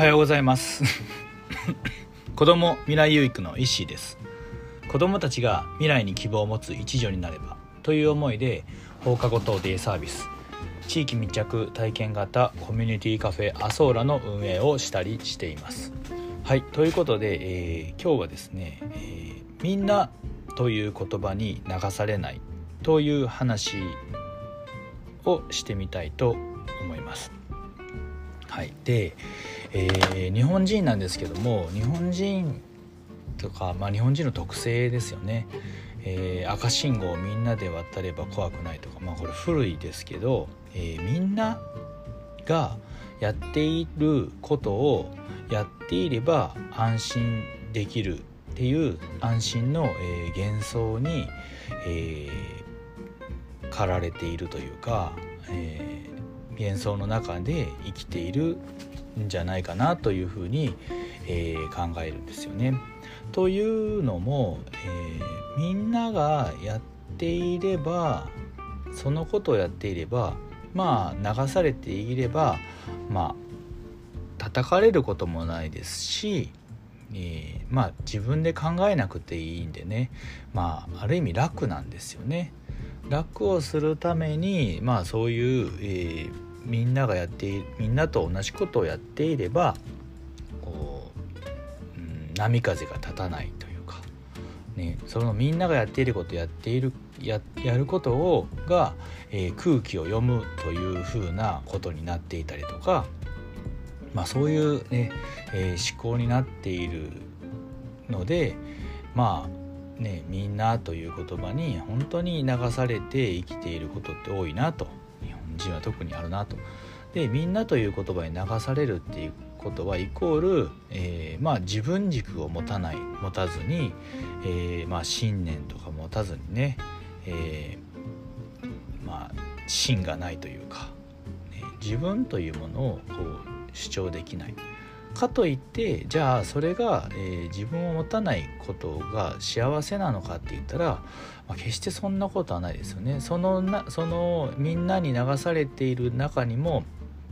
はようございます。子供未来有育の石井です。子供たちが未来に希望を持つ一助になればという思いで放課後等デイサービス地域密着体験型コミュニティカフェアソーラの運営をしたりしています。はいということで、えー、今日はですね、えー、みんなという言葉に流されないという話をしてみたいと思います。はい、で、えー、日本人なんですけども日本人とか、まあ、日本人の特性ですよね、えー、赤信号をみんなで渡れば怖くないとか、まあ、これ古いですけど、えー、みんながやっていることをやっていれば安心できるっていう安心の、えー、幻想に、えー、駆られているというか、え幻想の中で生きているんじゃないかなというふうに、えー、考えるんですよね。というのも、えー、みんながやっていればそのことをやっていればまあ流されていればまあ叩かれることもないですし、えー、まあ自分で考えなくていいんでねまあある意味楽なんですよね。楽をするためにまあそういう、えーみんながやってみんなと同じことをやっていればこう、うん、波風が立たないというか、ね、そのみんながやっていることやっているややることをが、えー、空気を読むというふうなことになっていたりとか、まあ、そういうね、えー、思考になっているのでまあねみんなという言葉に本当に流されて生きていることって多いなと人は特にあるなと。でみんなという言葉に流されるっていうことはイコール、えー、まあ自分軸を持たない持たずに、えー、まあ信念とか持たずにね、えー、まあ芯がないというか、ね、自分というものをこう主張できない。かといってじゃあそれが、えー、自分を持たないことが幸せなのかって言ったら、まあ、決してそんなことはないですよね。そのなそのみんなに流されている中にもやっ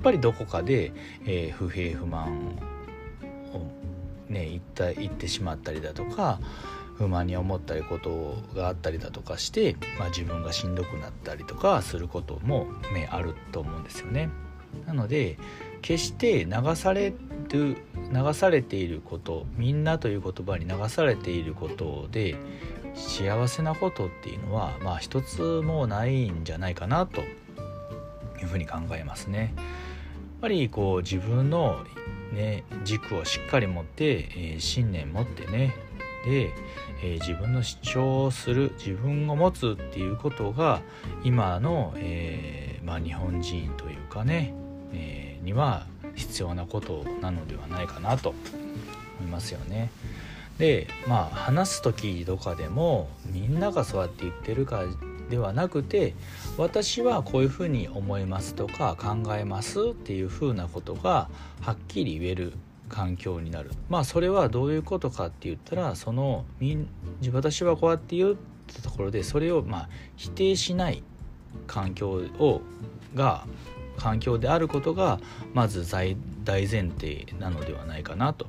ぱりどこかで、えー、不平不満をね言った言ってしまったりだとか不満に思ったりことがあったりだとかして、まあ、自分がしんどくなったりとかすることも、ね、あると思うんですよね。なので決して流される流されていることみんなという言葉に流されていることで幸せなことっていうのはまあ一つもないんじゃないかなというふうに考えますね。やっぱりこう自分の、ね、軸をしっかり持って、えー、信念持ってねで、えー、自分の主張をする自分を持つっていうことが今の、えーまあ、日本人というかね、には必要なことなのではないかなと思いますよね。でまあ話す時とかでもみんながそうやって言ってるかではなくて私はこういうふうに思いますとか考えますっていうふうなことがはっきり言える環境になるまあそれはどういうことかって言ったらその私はこうやって言ったところでそれをまあ否定しない環境をが環境であることがまず大前提なのではないかなと。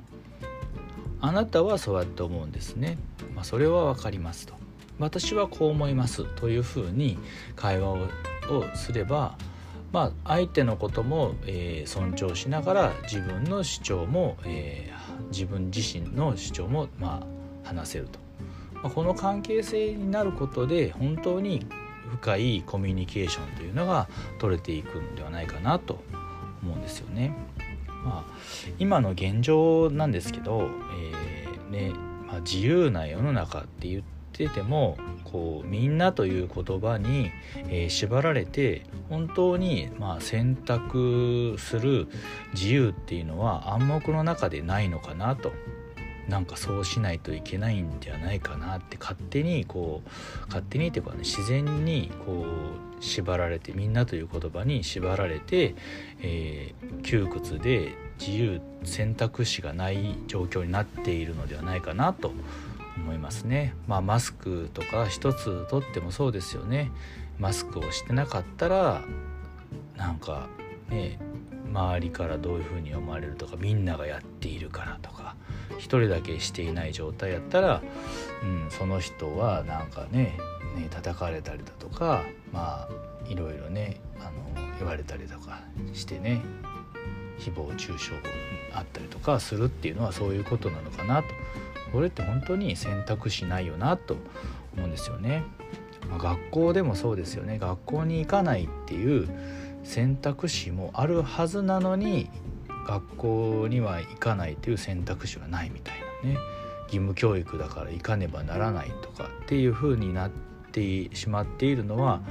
あなたはそうやって思うんですね、まあ、それは分かりますと。私はこう思いますというふうに会話をすればまあ相手のことも、えー、尊重しながら自分の主張も、えー、自分自身の主張もまあ話せると、まあ、この関係性になることで本当に深いコミュニケーションというのが取れていくんではないかなと思うんですよね。まあ、今の現状なんですけど、えー、ねまあ、自由な世の中って言っててもこうみんなという言葉に、えー、縛られて本当に、まあ、選択する自由っていうのは暗黙の中でないのかなとなんかそうしないといけないんじゃないかなって勝手にこう勝手にっていうかね自然にこう縛られてみんなという言葉に縛られて、えー、窮屈で自由選択肢がない状況になっているのではないかなと思いますね。まあマスクとか一つとってもそうですよね。マスクをしてなかったらなんかね周りからどういうふうに思われるとかみんながやっているからとか一人だけしていない状態やったら、うん、その人はなんかねね叩かれたりだとかまあいろいろねあの言われたりとかしてね誹謗中傷あったりとかするっていうのはそういうことなのかなとこれって本当に選択肢ないよなと思うんですよね。ま、学校でもそうですよね学校に行かないっていう選択肢もあるはずなのに学校には行かないという選択肢はないみたいなね。義務教育だから行かねばならないとかっていう風になってしまっているのは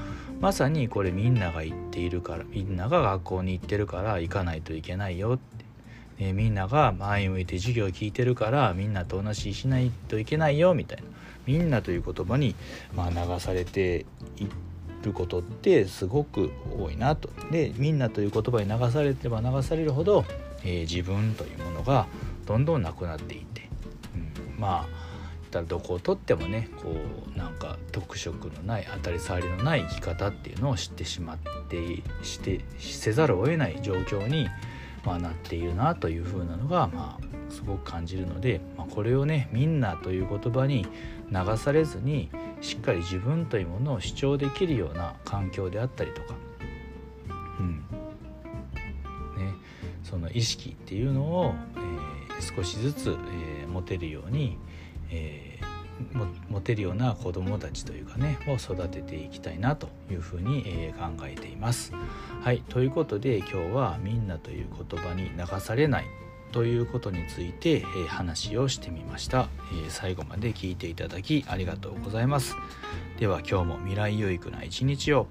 まさにこれみんなが行っているからみんなが学校に行ってるから行かないといけないよって、ね、みんなが前向いて授業を聞いてるからみんなと同じしないといけないよみたいな。みんなという言葉に、ま、流されていることってすごく多いなと。でみんなという言葉に流されてば流されるほどえー、自分というものがどんどんなくなっていって、うん、まあったらどこをとってもねこうなんか特色のない当たり障りのない生き方っていうのを知ってしまってしてせざるを得ない状況に、まあ、なっているなというふうなのが、まあ、すごく感じるので、まあ、これをねみんなという言葉に流されずにしっかり自分というものを主張できるような環境であったりとか、うん。ね、その意識っていうのを、えー、少しずつ、えー、持てるように、えー、持てるような子どもたちというかねを育てていきたいなというふうに、えー、考えています。はい。ということで今日は「みんな」という言葉に流されないということについて、えー、話をしてみました、えー、最後まで聞いていただきありがとうございます。では今日も未来有益な一日を。